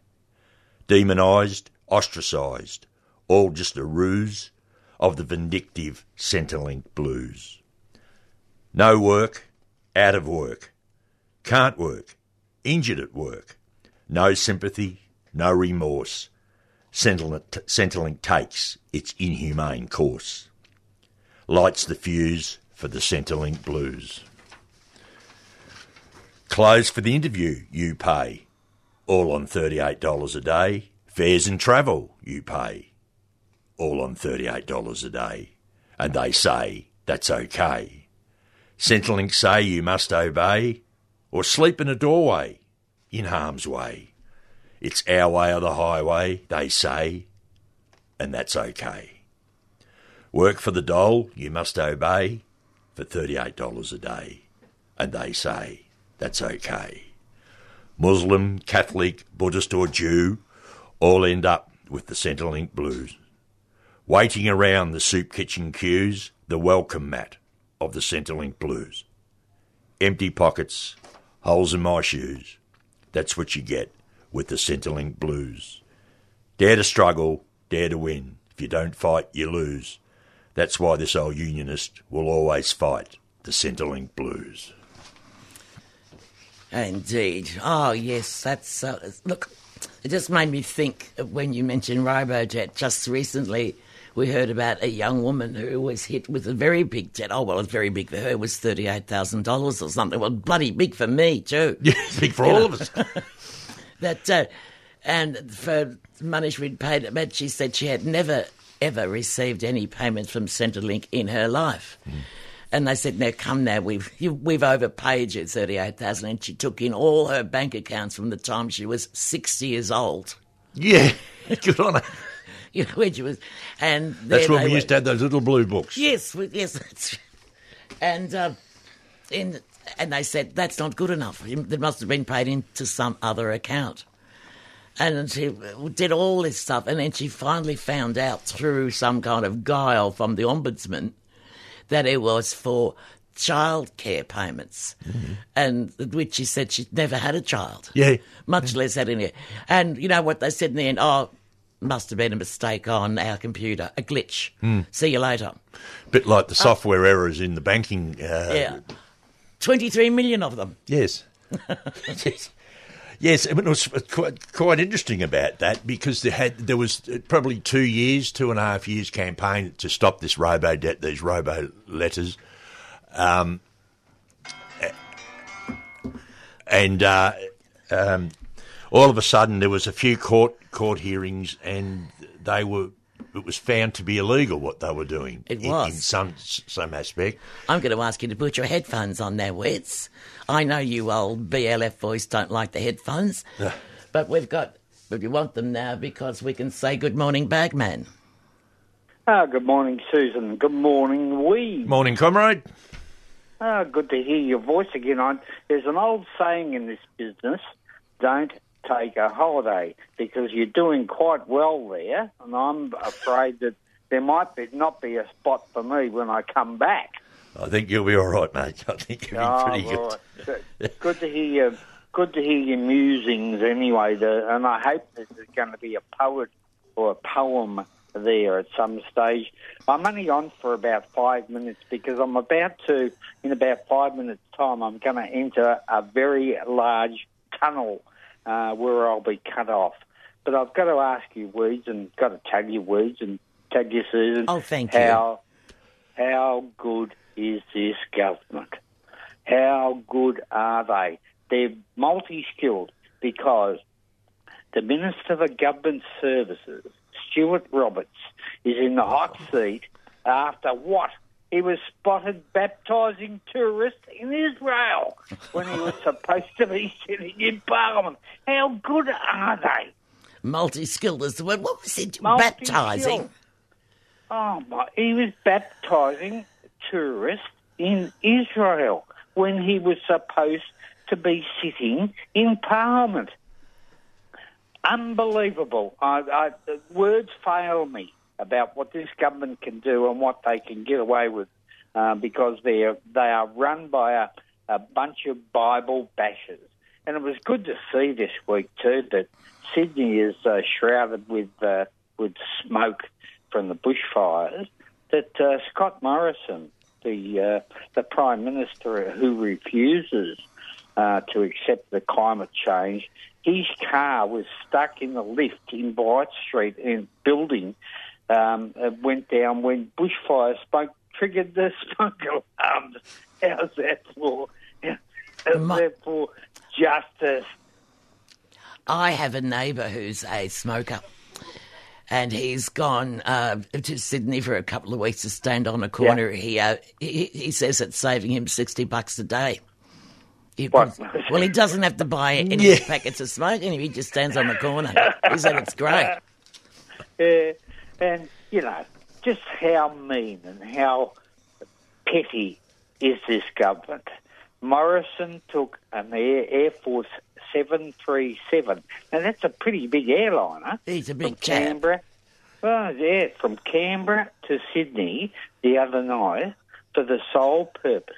Demonised, ostracised, all just a ruse of the vindictive Centrelink blues. No work, out of work, can't work, injured at work, no sympathy, no remorse. Centrelink, takes its inhumane course. Lights the fuse for the Centrelink blues. Clothes for the interview, you pay. All on $38 a day. Fares and travel, you pay. All on $38 a day. And they say that's okay. Centrelink say you must obey or sleep in a doorway in harm's way. It's our way or the highway, they say, and that's okay. Work for the dole, you must obey for $38 a day. and they say that's okay. Muslim, Catholic, Buddhist, or Jew all end up with the Centrelink blues. Waiting around the soup kitchen queues, the welcome mat of the Centrelink blues. Empty pockets, holes in my shoes. That's what you get with the Centrelink blues. Dare to struggle, dare to win. If you don't fight, you lose. That's why this old unionist will always fight the Centrelink blues. Indeed. Oh, yes, that's. Uh, look, it just made me think of when you mentioned Robodebt. Just recently, we heard about a young woman who was hit with a very big jet. Oh, well, it's very big for her. It was $38,000 or something. Well, bloody big for me, too. [LAUGHS] Yeah, big for all of us. [LAUGHS] that uh, and for money she'd paid, but she said she had never ever received any payments from Centrelink in her life. And they said, "Now come now, we've you, we've overpaid you thirty eight thousand, and she took in all her bank accounts from the time she was sixty years old. Yeah, [LAUGHS] good on her. [LAUGHS] You know, when she was, and That's when we were- used to have those little blue books. Yes, yes, [LAUGHS] and um, in, and they said that's not good enough. It must have been paid into some other account. And she did all this stuff, and then she finally found out through some kind of guile from the ombudsman that it was for childcare payments, mm-hmm. and which she said she'd never had a child, Yeah. much less had any. And you know what they said in the end? Oh, must have been a mistake on our computer, a glitch. Hmm. See you later. Bit like the uh, software errors in the banking. Uh, Yeah. 23 million of them. Yes. [LAUGHS] yes. Yes, it was quite, quite interesting about that because there had there was probably two years, two and a half years campaign to stop this robo debt, these robo letters, um, and uh, um, all of a sudden there was a few court court hearings, and they were it was found to be illegal what they were doing. It in- was. in some some aspect. I'm going to ask you to put your headphones on there, Weeds. I know you old BLF boys don't like the headphones, but we've got, but you want them now because we can say good morning, Bagman. Ah, good morning, Susan. Good morning, Wee. Morning, comrade. Ah, good to hear your voice again. I, there's an old saying in this business: "Don't take a holiday," because you're doing quite well there, and I'm afraid that there might be, not be a spot for me when I come back. I think you'll be all right, mate. [LAUGHS] I think you'll be Ah, pretty good. Good- good to hear your good to hear your musings anyway. The, and I hope there's going to be a poet or a poem there at some stage. I'm only on for about five minutes because I'm about to, in about five minutes' time, I'm going to enter a very large tunnel uh, where I'll be cut off. But I've got to ask you, Weeds, and got to tag you, Weeds, and tag you, Susan. Oh, thank you. how, How good is this government? How good are they? They're multi skilled because the Minister for Government Services, Stuart Roberts, is in the hot seat after what? He was spotted baptising tourists in Israel when he was supposed to be sitting in Parliament. How good are they? Multi skilled is the word. What was it? Multi-skilled. Baptising. Oh my! He was baptising tourists in Israel when he was supposed to be sitting in Parliament. Unbelievable! I, I, words fail me about what this government can do and what they can get away with, uh, because they are they are run by a, a bunch of Bible bashers. And it was good to see this week too that Sydney is uh, shrouded with uh, with smoke from the bushfires. That uh, Scott Morrison, the uh, the Prime Minister who refuses uh, to accept the climate change, his car was stuck in the lift in Bligh Street in building. Um, it went down when bushfire smoke triggered the [LAUGHS] smoke alarms. How's that for? How's My- that for justice? I have a neighbour who's a smoker. And he's gone uh, to Sydney for a couple of weeks to stand on a corner. He, uh, he he says it's saving him sixty bucks a day. He- What? well, he doesn't have to buy any [LAUGHS] packets of smoke, and he just stands on the corner. He said it's great. [LAUGHS] Uh, and, you know, just how mean and how petty is this government? Morrison took an Air, Air Force 737. Now, that's a pretty big airliner. He's a big chap. Canberra. Well, yeah, from Canberra to Sydney the other night for the sole purpose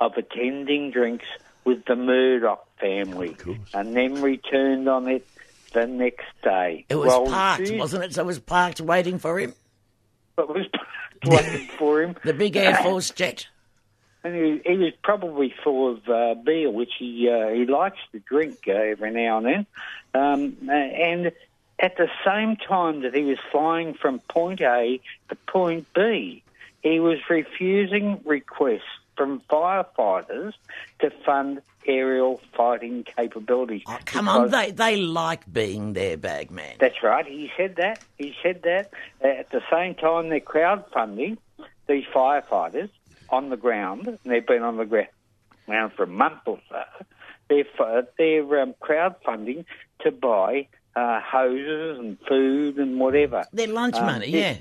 of attending drinks with the Murdoch family, and then returned on it the next day. It was Well, parked, geez, wasn't it? So it was parked waiting for him. It was parked [LAUGHS] waiting for him. The big Air [COUGHS] Force jet. And he, he was probably full of uh, beer, which he uh, he likes to drink uh, every now and then. Um, and at the same time that he was flying from point A to point B, he was refusing requests from firefighters to fund aerial fighting capabilities. Oh, come on, they, they like being there, Bagman. that's right. He said that. He said that. Uh, at the same time, they're crowdfunding these firefighters on the ground. And they've been on the ground for a month or so. They're, they're um, crowdfunding to buy uh, hoses and food and whatever. Their lunch Um, money, it- yeah.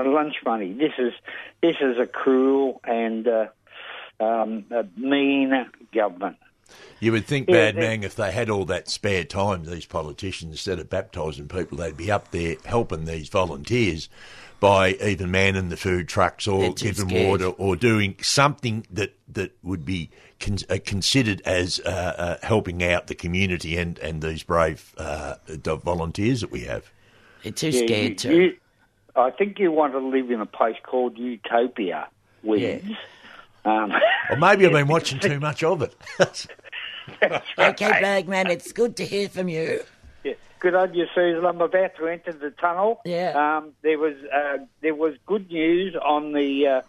Lunch money. This is this is a cruel and uh, um, a mean government. You would think, Yeah, Bad they- Man, if they had all that spare time, these politicians, instead of baptising people, they'd be up there helping these volunteers by even manning the food trucks or giving scared. water or doing something that, that would be con- uh, considered as uh, uh, helping out the community and, and these brave uh, volunteers that we have. They're too Yeah, scared you- to. you- I think you want to live in a place called Utopia, Weeds. Um, Or maybe I've [LAUGHS] been watching too much of it. [LAUGHS] Okay, Bagman, it's good to hear from you. yeah. Good on you, Susan. I'm about to enter the tunnel. Yeah. Um, there was uh, there was good news on the uh,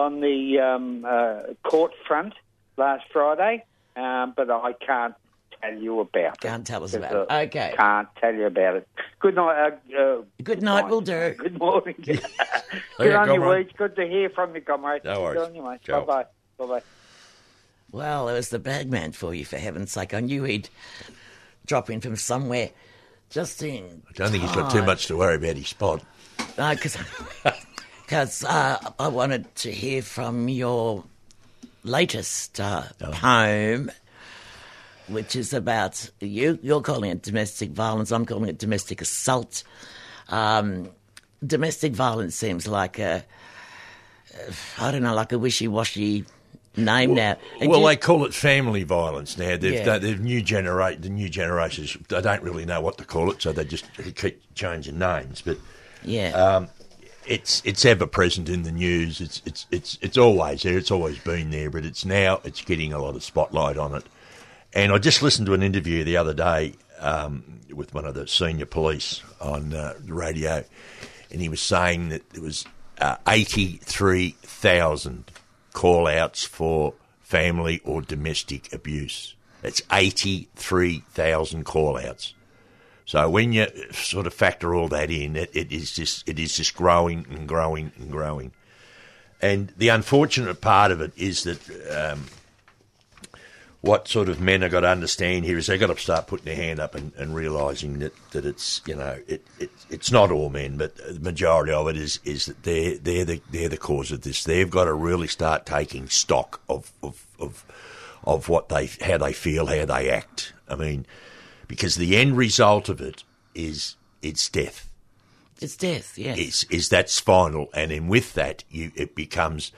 on the um, uh, court front last Friday, um, but I can't tell you about it. Can't tell us about it. uh, Okay. Can't tell you about it. Good night. Uh, uh, Good night, will do. [LAUGHS] Good morning. [LAUGHS] [LAUGHS] Good Yeah, on you, comrade. Weeds. Good to hear from you, comrade. No worries. Good on you, Bye bye. Bye bye. Well, it was the bagman for you, for heaven's sake. I knew he'd drop in from somewhere just in. I don't think he's got too much to worry about his spot. No, because uh, I wanted to hear from your latest uh, Oh. poem, which is about you. You're calling it domestic violence. I'm calling it domestic assault. Um, domestic violence seems like a, I don't know, like a wishy-washy name now. And Well, you- they call it family violence now. They've, Yeah. they, they've new generate the new generations. They don't really know what to call it, so they just keep changing names. But yeah. um, it's it's ever present in the news. It's it's it's it's always there. It's always been there, but it's now it's getting a lot of spotlight on it. And I just listened to an interview the other day um, with one of the senior police on uh, the radio, and he was saying that there was uh, eighty three thousand call outs for family or domestic abuse. That's eighty three thousand call outs. So when you sort of factor all that in, it, it is just it is just growing and growing and growing. And the unfortunate part of it is that um, what sort of men have got to understand here is they've got to start putting their hand up and, and realising that, that it's you know it, it it's not all men, but the majority of it is is that they're they're the they're the cause of this. They've got to really start taking stock of of of, of what they how they feel, how they act. I mean, because the end result of it is it's death it's death, yes. is is that's final, and then with that, you it becomes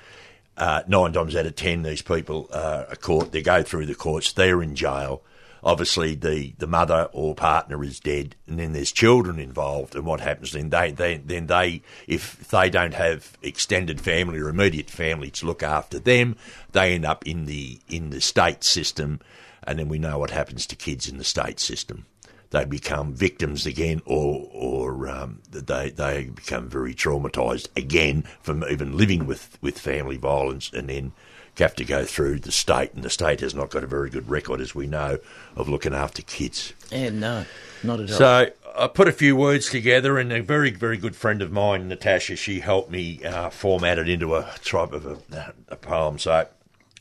uh, nine times out of ten these people uh, are caught. They go through the courts. They're in jail. Obviously, the, the mother or partner is dead, and then there's children involved. And what happens then? They, they then they if they don't have extended family or immediate family to look after them, they end up in the in the state system, and then we know what happens to kids in the state system they become victims again, or or um, they they become very traumatised again from even living with, with family violence, and then have to go through the state, and the state has not got a very good record, as we know, of looking after kids. yeah, no, not at all. So I put a few words together, and a very, very good friend of mine, Natasha, she helped me uh, format it into a type of a, a poem. So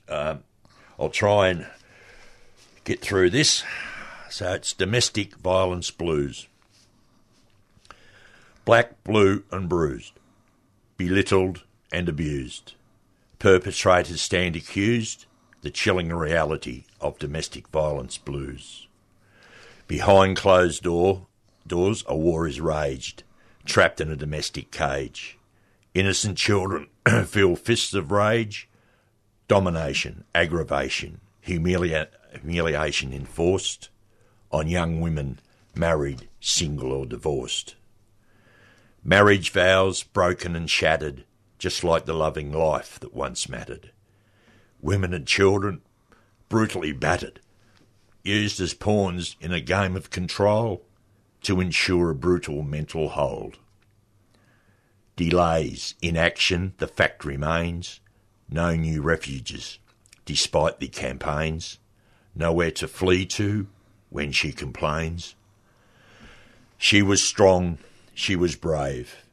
um, I'll try and get through this. So it's domestic violence blues. Black, blue, and bruised, belittled and abused. Perpetrators stand accused. The chilling reality of domestic violence blues. Behind closed door, doors, a war is raged, trapped in a domestic cage. Innocent children [CLEARS THROAT] feel fists of rage, domination, aggravation, humilia- humiliation enforced on young women, married, single, or divorced. Marriage vows broken and shattered, just like the loving life that once mattered. Women and children brutally battered, used as pawns in a game of control to ensure a brutal mental hold. Delays, inaction, the fact remains. No new refuges, despite the campaigns. Nowhere to flee to when she complains. She was strong, she was brave.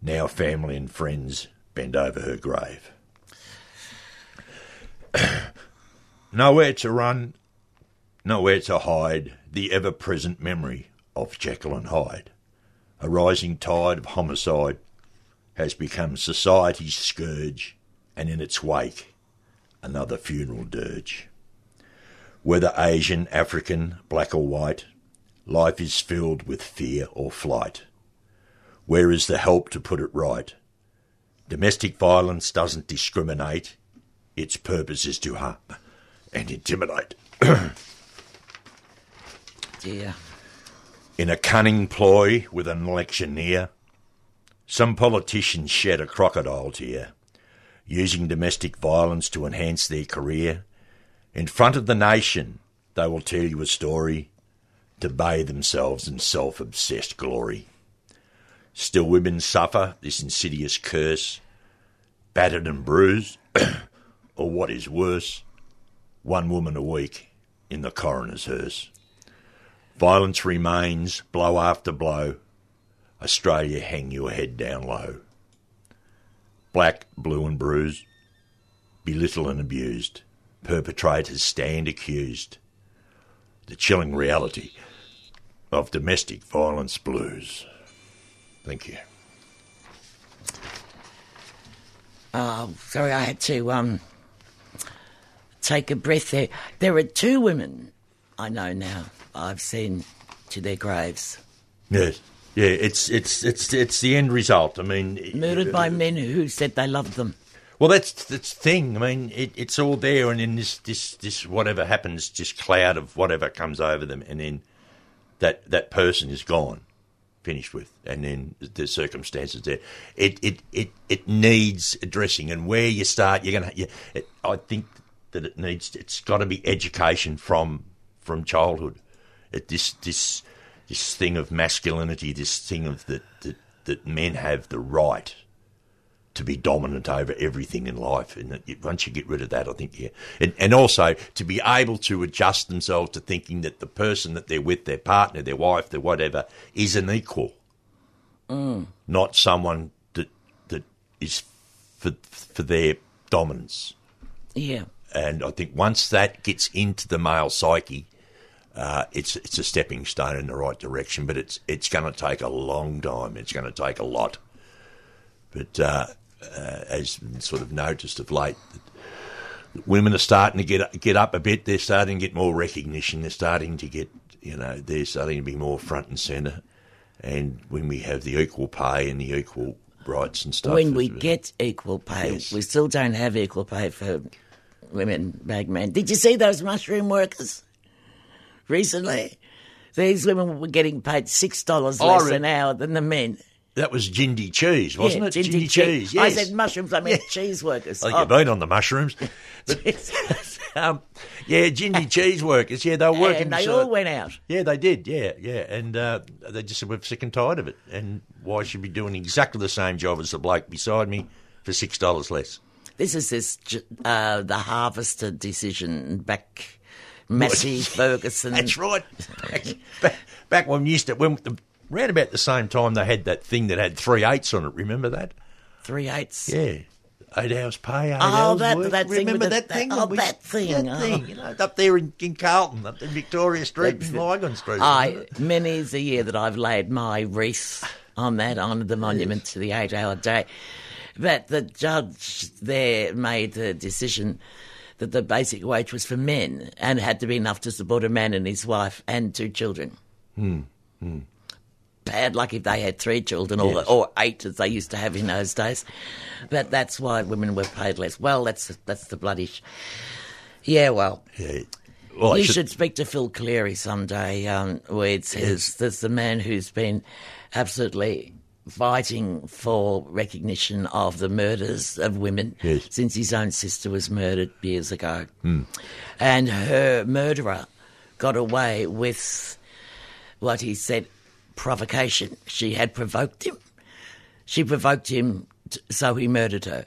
Now family and friends bend over her grave. [CLEARS THROAT] nowhere to run, nowhere to hide, the ever present memory of Jekyll and Hyde. A rising tide of homicide has become society's scourge, and in its wake, another funeral dirge. Whether Asian, African, black or white, life is filled with fear or flight. Where is the help to put it right? Domestic violence doesn't discriminate. Its purpose is to harm and intimidate. [COUGHS] In a cunning ploy with an election near, some politicians shed a crocodile tear, using domestic violence to enhance their career. In front of the nation, they will tell you a story to bathe themselves in self obsessed glory. Still, women suffer this insidious curse, battered and bruised, [COUGHS] or what is worse, one woman a week in the coroner's hearse. Violence remains, blow after blow. Australia, hang your head down low. Black, blue, and bruised, belittled and abused. Perpetrators stand accused. The chilling reality of domestic violence blues. Thank you. Oh, sorry, I had to um take a breath there. There are two women I know now. I've seen to their graves, Yes. Yeah, it's it's it's it's the end result. I mean, murdered by men who said they loved them. Well, that's that's the thing. I mean, it, it's all there, and then this this this whatever happens, just cloud of whatever comes over them, and then that that person is gone, finished with, and then the circumstances there. It it it it needs addressing, and where you start, you're gonna. You, it, I think that it needs. It's got to be education from from childhood. It, this this this thing of masculinity, this thing of that that, that men have the right to be dominant over everything in life. And once you get rid of that, I think, yeah. And, and also to be able to adjust themselves to thinking that the person that they're with, their partner, their wife, their whatever, is an equal, not someone that that is for for their dominance. Yeah. And I think once that gets into the male psyche, uh, it's it's a stepping stone in the right direction. But it's it's going to take a long time. It's going to take a lot. But uh, uh, as sort of noticed of late, that women are starting to get get up a bit. They're starting to get more recognition. They're starting to get you know they're starting to be more front and centre. And when we have the equal pay and the equal rights and stuff, when we get equal pay, Yes. we still don't have equal pay for women, bagmen. Did you see those mushroom workers recently? These women were getting paid six dollars less re- an hour than the men. That was Jindi cheese, wasn't yeah, it? Jindi cheese. I Yes. said mushrooms. I meant cheese workers. I think Oh, you've been on the mushrooms. [LAUGHS] [LAUGHS] um, yeah, Jindi cheese workers. Yeah, they were working. and they all went out. Yeah, they did. Yeah, yeah, and uh, they just said we're sick and tired of it, and why should we be doing exactly the same job as the bloke beside me for six dollars less? This is this uh, the harvester decision back. Massey [LAUGHS] Ferguson. That's right. Back, back, back when we used to when the, round about the same time they had that thing that had three eights on it. Remember that? Three eights. Yeah. Eight hours pay, eight Oh, hours that- work. that thing Remember with the- that thing? oh, We- that thing, That oh. thing, you know, up there in, in Carlton, up in Victoria Street and Lygon Street. I many's a year that I've laid my wreath on that, on the monument to the eight-hour day. But the judge there made the decision that the basic wage was for men and had to be enough to support a man and his wife and two children. Hmm. Hmm. Bad luck if they had three children or, Yes. or eight as they used to have in those days. But that's why women were paid less. Well, that's that's the bloody. Sh- yeah, well, Yeah. Well, you should- should speak to Phil Cleary someday, um, where it says there's the man who's been absolutely fighting for recognition of the murders of women Yes. since his own sister was murdered years ago. And her murderer got away with what he said provocation. She had provoked him. She provoked him, t- so he murdered her.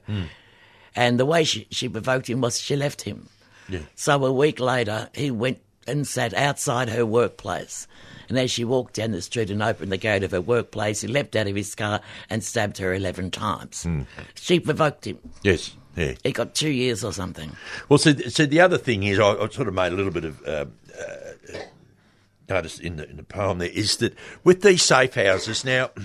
And the way she, she provoked him was she left him. Yeah. So a week later, he went and sat outside her workplace. And as she walked down the street and opened the gate of her workplace, he leapt out of his car and stabbed her 11 times. She provoked him. Yes. Yeah. He got two years or something. Well, so, so the other thing is, I, I sort of made a little bit of uh, uh, notice in the, in the poem there is that with these safe houses now. [CLEARS THROAT]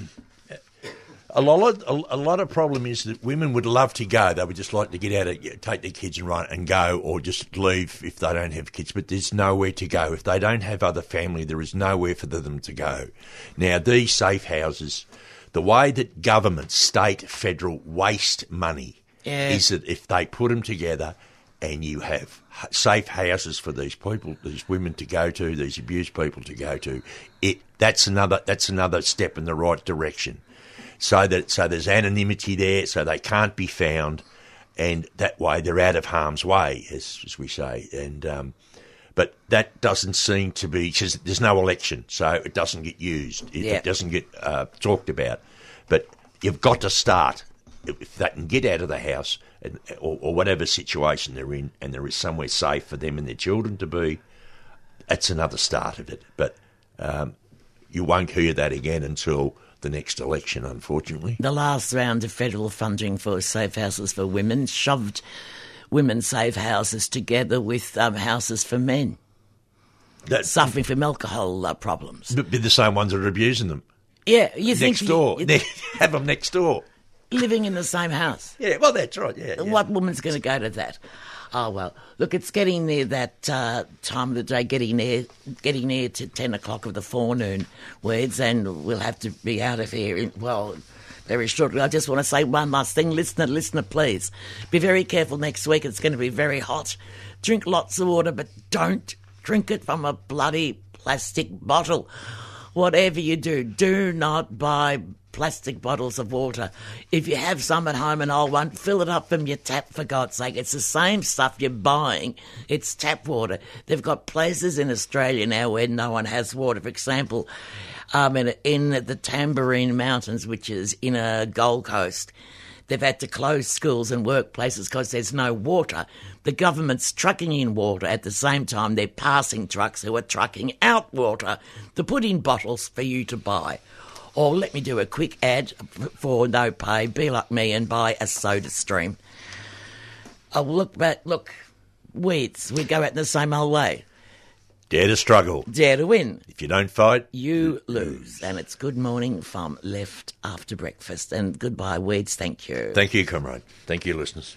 A lot, of, a, a lot of problem is that women would love to go. They would just like to get out, of, take their kids and run and go, or just leave if they don't have kids. But there's nowhere to go if they don't have other family. There is nowhere for them to go. Now these safe houses, the way that government, state, federal waste money Yeah. is that if they put them together and you have safe houses for these people, these women to go to, these abused people to go to, it that's another that's another step in the right direction. So that so there's anonymity there, so they can't be found, and that way they're out of harm's way, as, as we say. And um, but that doesn't seem to be. 'cause There's no election, so it doesn't get used. It, Yeah. it doesn't get uh, talked about. But you've got to start if they can get out of the house and, or, or whatever situation they're in, and there is somewhere safe for them and their children to be. That's another start of it. But um, you won't hear that again until the next election, unfortunately. The last round of federal funding for safe houses for women shoved women's safe houses together with um, houses for men That's suffering from alcohol uh, problems. be the same ones that are abusing them Yeah, you think next door. you- [LAUGHS] have them next door. Living in the same house. Yeah, well, that's right. Yeah, yeah. What woman's going to go to that? Oh well, look, it's getting near that uh, time of the day, getting near, getting near to ten o'clock of the forenoon, words, and we'll have to be out of here. In, well, very shortly. I just want to say one last thing, listener, listener, please be very careful next week. It's going to be very hot. Drink lots of water, but don't drink it from a bloody plastic bottle. Whatever you do, do not buy plastic bottles of water. If you have some at home, an old one, fill it up from your tap, for God's sake. It's the same stuff you're buying. It's tap water. They've got places in Australia now where no one has water. For example, um, in, in the Tamborine Mountains, which is in a Gold Coast, they've had to close schools and workplaces because there's no water. The government's trucking in water at the same time they're passing trucks who are trucking out water to put in bottles for you to buy. Or let me do a quick ad for no pay. Be like me and buy a SodaStream. Oh, look back, look, weeds. We go out in the same old way. Dare to struggle. Dare to win. If you don't fight, You lose. And it's good morning from left after breakfast. And goodbye, weeds. Thank you. thank you, comrade. Thank you, listeners.